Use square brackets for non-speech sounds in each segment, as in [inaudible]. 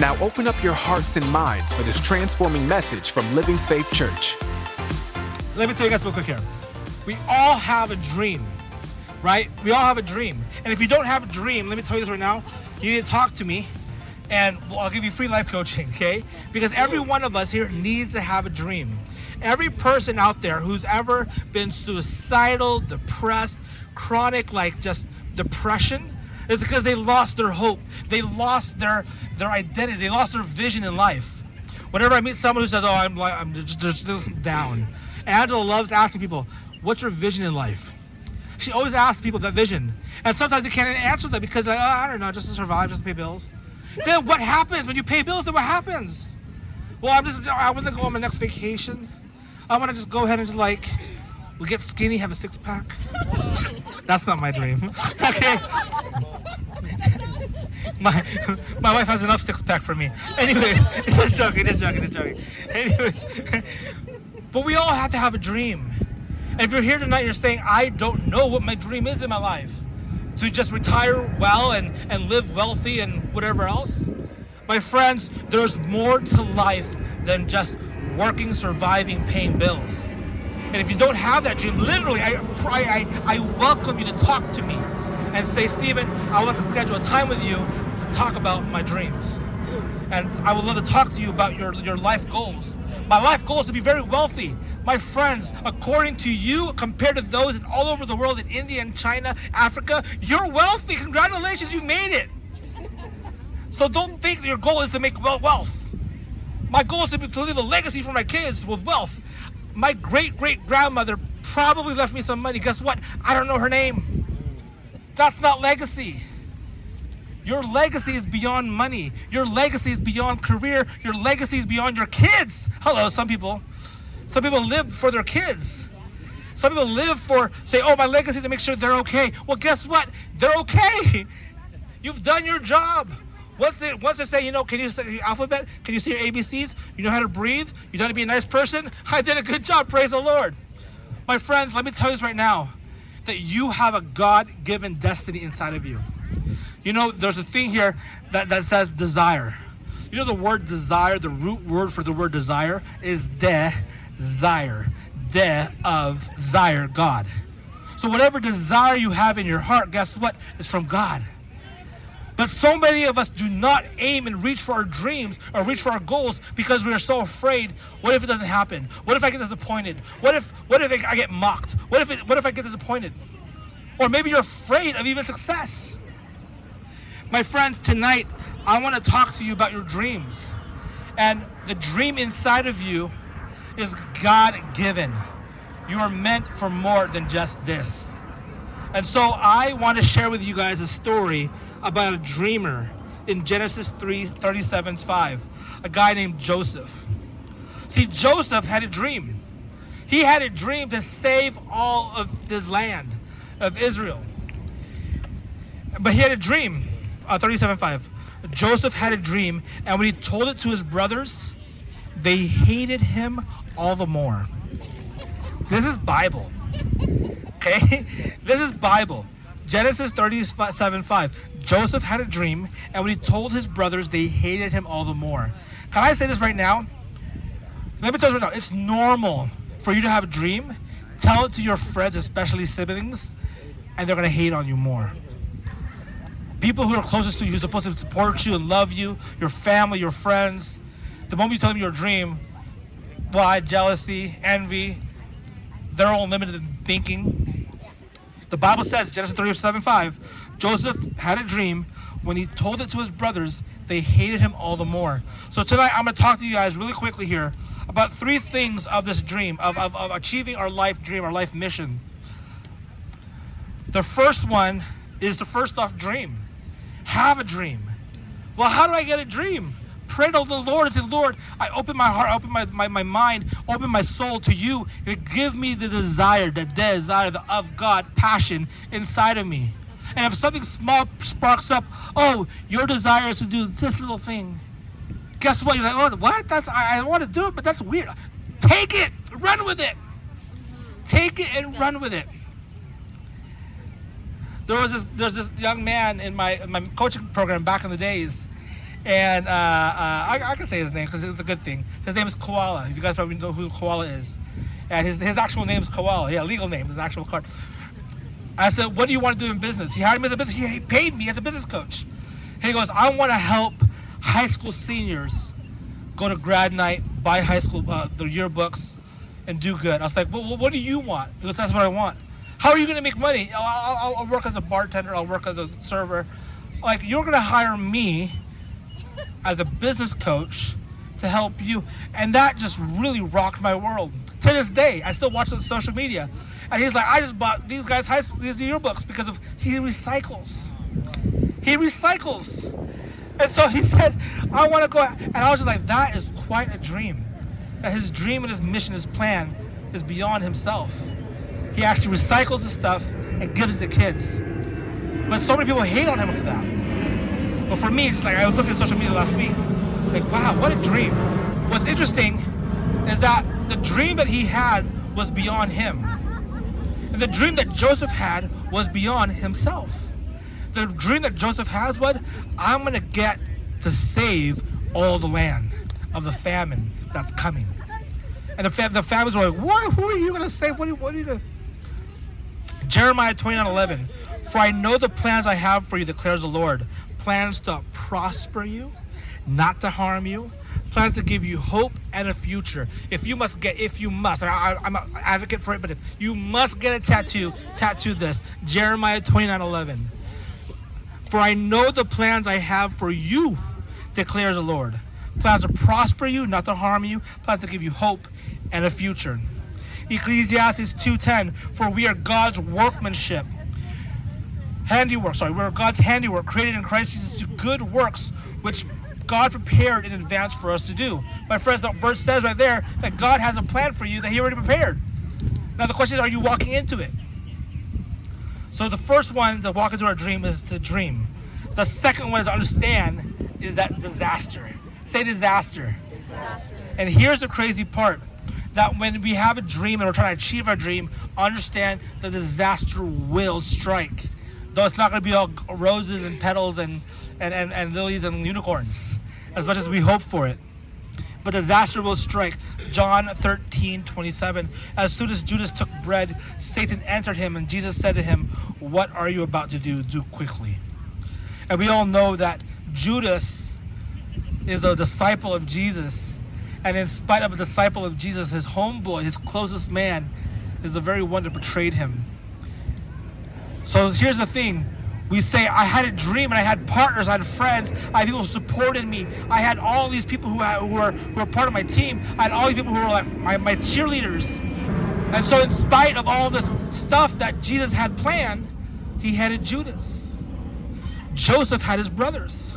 Now open up your hearts and minds for this transforming message from Living Faith Church. Let me tell you guys real quick here. We all have a dream, right? We all have a dream. And if you don't have a dream, let me tell you this right now, you need to talk to me and I'll give you free life coaching, okay? Because every one of us here needs to have a dream. Every person out there who's ever been suicidal, depressed, chronic, like just depression, is because they lost their hope. They lost their their identity. They lost their vision in life. Whenever I meet someone who says, "Oh, I'm like I'm just, just, down," Angela loves asking people, "What's your vision in life?" She always asks people that vision, and sometimes they can't answer that because like, oh, I don't know, just to survive, just to pay bills. then what happens when you pay bills? Then what happens? Well, I'm just I want to go on my next vacation. I want to just go ahead and just like we get skinny, have a six pack. That's not my dream. [laughs] okay my my wife has enough six pack for me. Anyways, [laughs] just joking, just joking, just joking. Anyways, [laughs] but we all have to have a dream. If you're here tonight, you're saying, I don't know what my dream is in my life. To just retire well and, and live wealthy and whatever else. My friends, there's more to life than just working, surviving, paying bills. And if you don't have that dream, literally, I, I, I welcome you to talk to me and say, Stephen, I like to schedule a time with you talk about my dreams. And I would love to talk to you about your, your life goals. My life goal is to be very wealthy. My friends, according to you, compared to those in all over the world, in India and China, Africa, you're wealthy. Congratulations, you made it. So don't think your goal is to make wealth. My goal is to, be, to leave a legacy for my kids with wealth. My great great grandmother probably left me some money. Guess what? I don't know her name. That's not legacy. Your legacy is beyond money. Your legacy is beyond career. Your legacy is beyond your kids. Hello, some people. Some people live for their kids. Some people live for, say, oh, my legacy to make sure they're okay. Well, guess what? They're okay. [laughs] You've done your job. Once they, once they say, you know, can you say the alphabet? Can you see your ABCs? You know how to breathe? You know how to be a nice person? [laughs] I did a good job. Praise the Lord. My friends, let me tell you this right now that you have a God given destiny inside of you. You know, there's a thing here that, that says desire. You know, the word desire, the root word for the word desire is desire. De of desire, God. So, whatever desire you have in your heart, guess what? It's from God. But so many of us do not aim and reach for our dreams or reach for our goals because we are so afraid. What if it doesn't happen? What if I get disappointed? What if what if I get mocked? What if it, what if I get disappointed? Or maybe you're afraid of even success. My friends, tonight I want to talk to you about your dreams. And the dream inside of you is God given. You are meant for more than just this. And so I want to share with you guys a story about a dreamer in Genesis 3 37 5, a guy named Joseph. See, Joseph had a dream. He had a dream to save all of his land, of Israel. But he had a dream, uh, 37 5. Joseph had a dream, and when he told it to his brothers, they hated him all the more. This is Bible. Okay? [laughs] This is Bible. Genesis 37 5. Joseph had a dream, and when he told his brothers, they hated him all the more. Can I say this right now? Let me tell you right now, it's normal for you to have a dream, tell it to your friends, especially siblings, and they're gonna hate on you more. People who are closest to you, who's supposed to support you and love you, your family, your friends, the moment you tell them your dream, why jealousy, envy, they're all limited in thinking. The Bible says, Genesis 37 5, Joseph had a dream. When he told it to his brothers, they hated him all the more. So tonight I'm going to talk to you guys really quickly here about three things of this dream, of, of, of achieving our life dream, our life mission. The first one is the first off dream. Have a dream. Well, how do I get a dream? pray to the Lord and say, Lord, I open my heart, I open my, my, my mind, open my soul to you. And give me the desire, the desire of God, passion inside of me. And if something small sparks up, oh, your desire is to do this little thing. Guess what? You're like, oh, what? That's I, I want to do it, but that's weird. Take it, run with it. Take it and run with it. There was this there's this young man in my my coaching program back in the days, and uh, uh, I, I, can say his name because it's a good thing. His name is Koala. If you guys probably know who Koala is, and his his actual name is Koala. Yeah, legal name, his actual card. I said, "What do you want to do in business?" He hired me as a business. He paid me as a business coach. he goes, "I want to help high school seniors go to grad night, buy high school uh, their yearbooks, and do good." I was like, "Well, what do you want?" He goes, "That's what I want." How are you going to make money? I'll, I'll, I'll, work as a bartender. I'll work as a server. Like you're going to hire me as a business coach to help you, and that just really rocked my world. To this day, I still watch on social media. And he's like, I just bought these guys high school, these yearbooks because of he recycles. He recycles. And so he [laughs] said, I want to go. And I was just like, that is quite a dream. That his dream and his mission, his plan is beyond himself. He actually recycles the stuff and gives it to kids. But so many people hate on him for that. But for me, it's like I was looking at social media last week. Like, wow, what a dream. What's interesting is that the dream that he had was beyond him. And the dream that Joseph had was beyond himself. The dream that Joseph has was, I'm going to get to save all the land of the famine that's coming. And the, fam- the families were like, what? Who are you going to save? What are you, what are you going to... Jeremiah 29, 11. For I know the plans I have for you, declares the Lord. Plans to prosper you, not to harm you, plans to give you hope and a future. If you must get, if you must, I, am an advocate for it, but if you must get a tattoo, tattoo this. Jeremiah 29 11. For I know the plans I have for you, declares the Lord. Plans to prosper you, not to harm you, plans to give you hope and a future. Ecclesiastes 2:10 For we are God's workmanship. Handiwork, sorry, we're God's handiwork, created in Christ Jesus to good works, which God prepared in advance for us to do. My friends, the verse says right there that God has a plan for you that He already prepared. Now the question is, are you walking into it? So the first one to walk into our dream is to dream. The second one to understand is that disaster. Say disaster. disaster. And here's the crazy part that when we have a dream and we're trying to achieve our dream, understand the disaster will strike. Though it's not going to be all roses and petals and, and, and, and lilies and unicorns as much as we hope for it. But disaster will strike. John 13, 27. As soon as Judas took bread, Satan entered him, and Jesus said to him, What are you about to do? Do quickly. And we all know that Judas is a disciple of Jesus. And in spite of a disciple of Jesus, his homeboy, his closest man, is the very one that betrayed him. So here's the thing we say, I had a dream and I had partners, I had friends, I had people who supported me. I had all these people who, who, were, who were part of my team. I had all these people who were like my, my cheerleaders. And so, in spite of all this stuff that Jesus had planned, he had a Judas. Joseph had his brothers.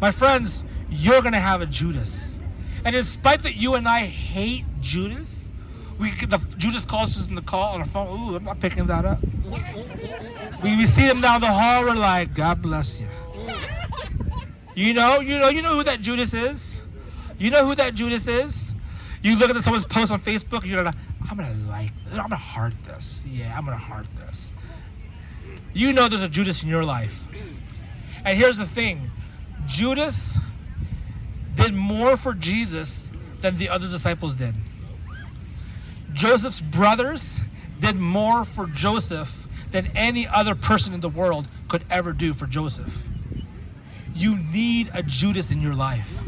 My friends, you're going to have a Judas. And in spite that you and I hate Judas, we the Judas calls us in the call on our phone. Ooh, I'm not picking that up. We, we see him down the hall. We're like, God bless you. You know, you know, you know who that Judas is. You know who that Judas is. You look at someone's post on Facebook. You're like, I'm gonna like, I'm gonna heart this. Yeah, I'm gonna heart this. You know, there's a Judas in your life. And here's the thing, Judas did more for Jesus than the other disciples did. Joseph's brothers did more for Joseph than any other person in the world could ever do for Joseph. You need a Judas in your life.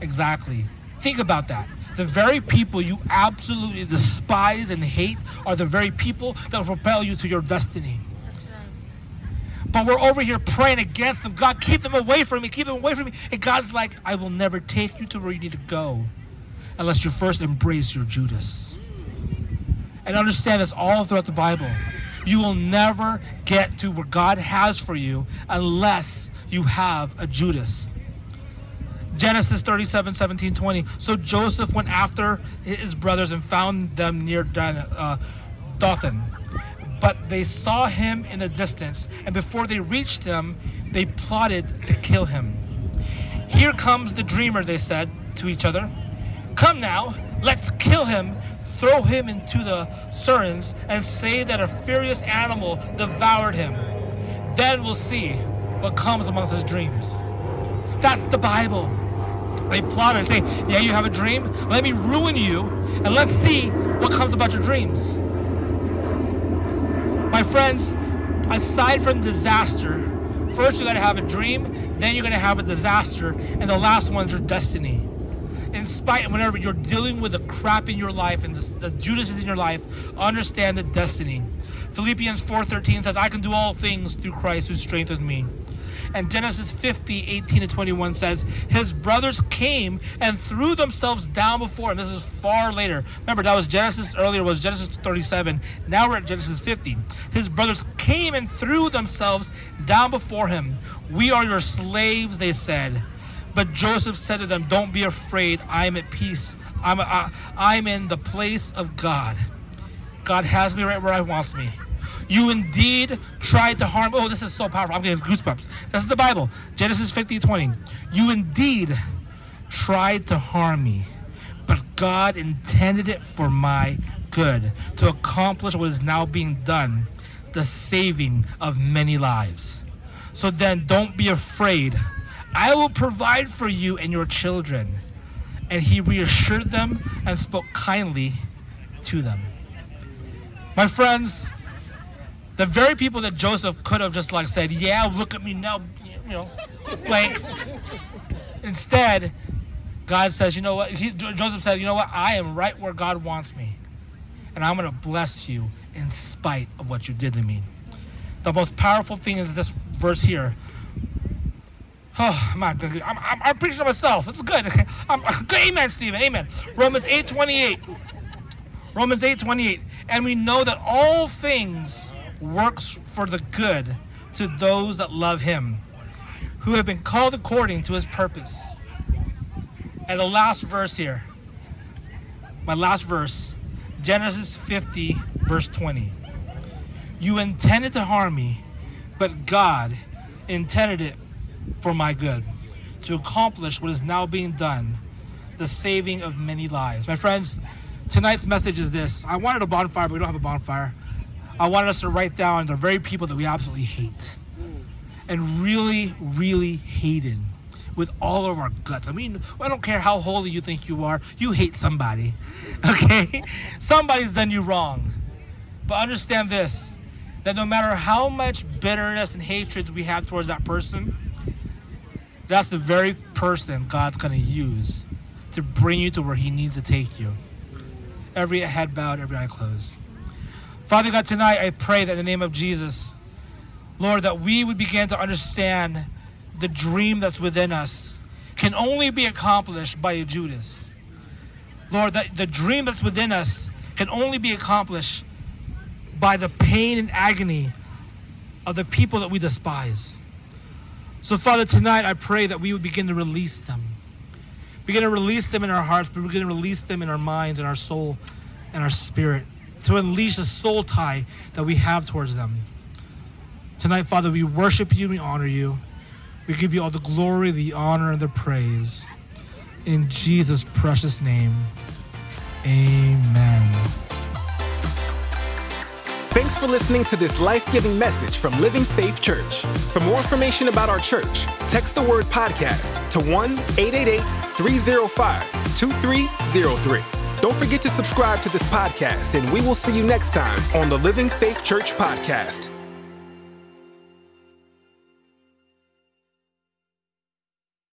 Exactly. Think about that. The very people you absolutely despise and hate are the very people that will propel you to your destiny. But we're over here praying against them. God, keep them away from me. Keep them away from me. And God's like, I will never take you to where you need to go unless you first embrace your Judas. And understand this all throughout the Bible. You will never get to where God has for you unless you have a Judas. Genesis 37, 17, 20. So Joseph went after his brothers and found them near uh, Dothan. But they saw him in the distance, and before they reached him, they plotted to kill him. Here comes the dreamer, they said to each other. Come now, let's kill him, throw him into the surins, and say that a furious animal devoured him. Then we'll see what comes amongst his dreams. That's the Bible. They plot and say, Yeah, you have a dream? Let me ruin you, and let's see what comes about your dreams. My friends, aside from disaster, first you gotta have a dream, then you're gonna have a disaster, and the last one's your destiny. In spite, whenever you're dealing with the crap in your life and the, the Judas in your life, understand the destiny. Philippians 4:13 says, "I can do all things through Christ who strengthens me." And Genesis 50, 18 to 21 says, His brothers came and threw themselves down before him. This is far later. Remember, that was Genesis earlier, was Genesis 37. Now we're at Genesis 50. His brothers came and threw themselves down before him. We are your slaves, they said. But Joseph said to them, Don't be afraid. I am at peace. I'm, a, I, I'm in the place of God. God has me right where He wants me. You indeed tried to harm. Oh, this is so powerful. I'm getting goosebumps. This is the Bible. Genesis 50 20. You indeed tried to harm me, but God intended it for my good to accomplish what is now being done the saving of many lives. So then don't be afraid. I will provide for you and your children. And he reassured them and spoke kindly to them. My friends, the very people that Joseph could have just like said, "Yeah, look at me now," you know, blank. Instead, God says, "You know what?" He, Joseph said, "You know what? I am right where God wants me, and I'm going to bless you in spite of what you did to me." The most powerful thing is this verse here. Oh, my God. I'm, I'm, I'm preaching to myself. It's good. [laughs] I'm, [laughs] amen, Stephen. Amen. Romans 8 28. Romans 8 28. And we know that all things works for the good to those that love him, who have been called according to his purpose. And the last verse here, my last verse, Genesis 50, verse 20. You intended to harm me, but God intended it for my good, to accomplish what is now being done, the saving of many lives. My friends, tonight's message is this. I wanted a bonfire, but we don't have a bonfire. I wanted us to write down the very people that we absolutely hate and really, really hated with all of our guts. I mean, I don't care how holy you think you are, you hate somebody. [laughs] Okay? Somebody's done you wrong. But understand this that no matter how much bitterness and hatred we have towards that person, that's the very person God's going to use to bring you to where He needs to take you. Every head bowed, every eye closed. Father God, tonight I pray that in the name of Jesus, Lord, that we would begin to understand the dream that's within us can only be accomplished by a Judas. Lord, that the dream that's within us can only be accomplished by the pain and agony of the people that we despise. So, Father, tonight I pray that we would begin to release them. Begin to release them in our hearts, but going to release them in our minds and our soul and our spirit to unleash the soul tie that we have towards them. Tonight, Father, we worship you, we honor you. We give you all the glory, the honor, and the praise. In Jesus' precious name, amen. Thanks for listening to this life giving message from Living Faith Church. For more information about our church, text the word podcast to 1 888 305 2303. Don't forget to subscribe to this podcast, and we will see you next time on the Living Faith Church podcast.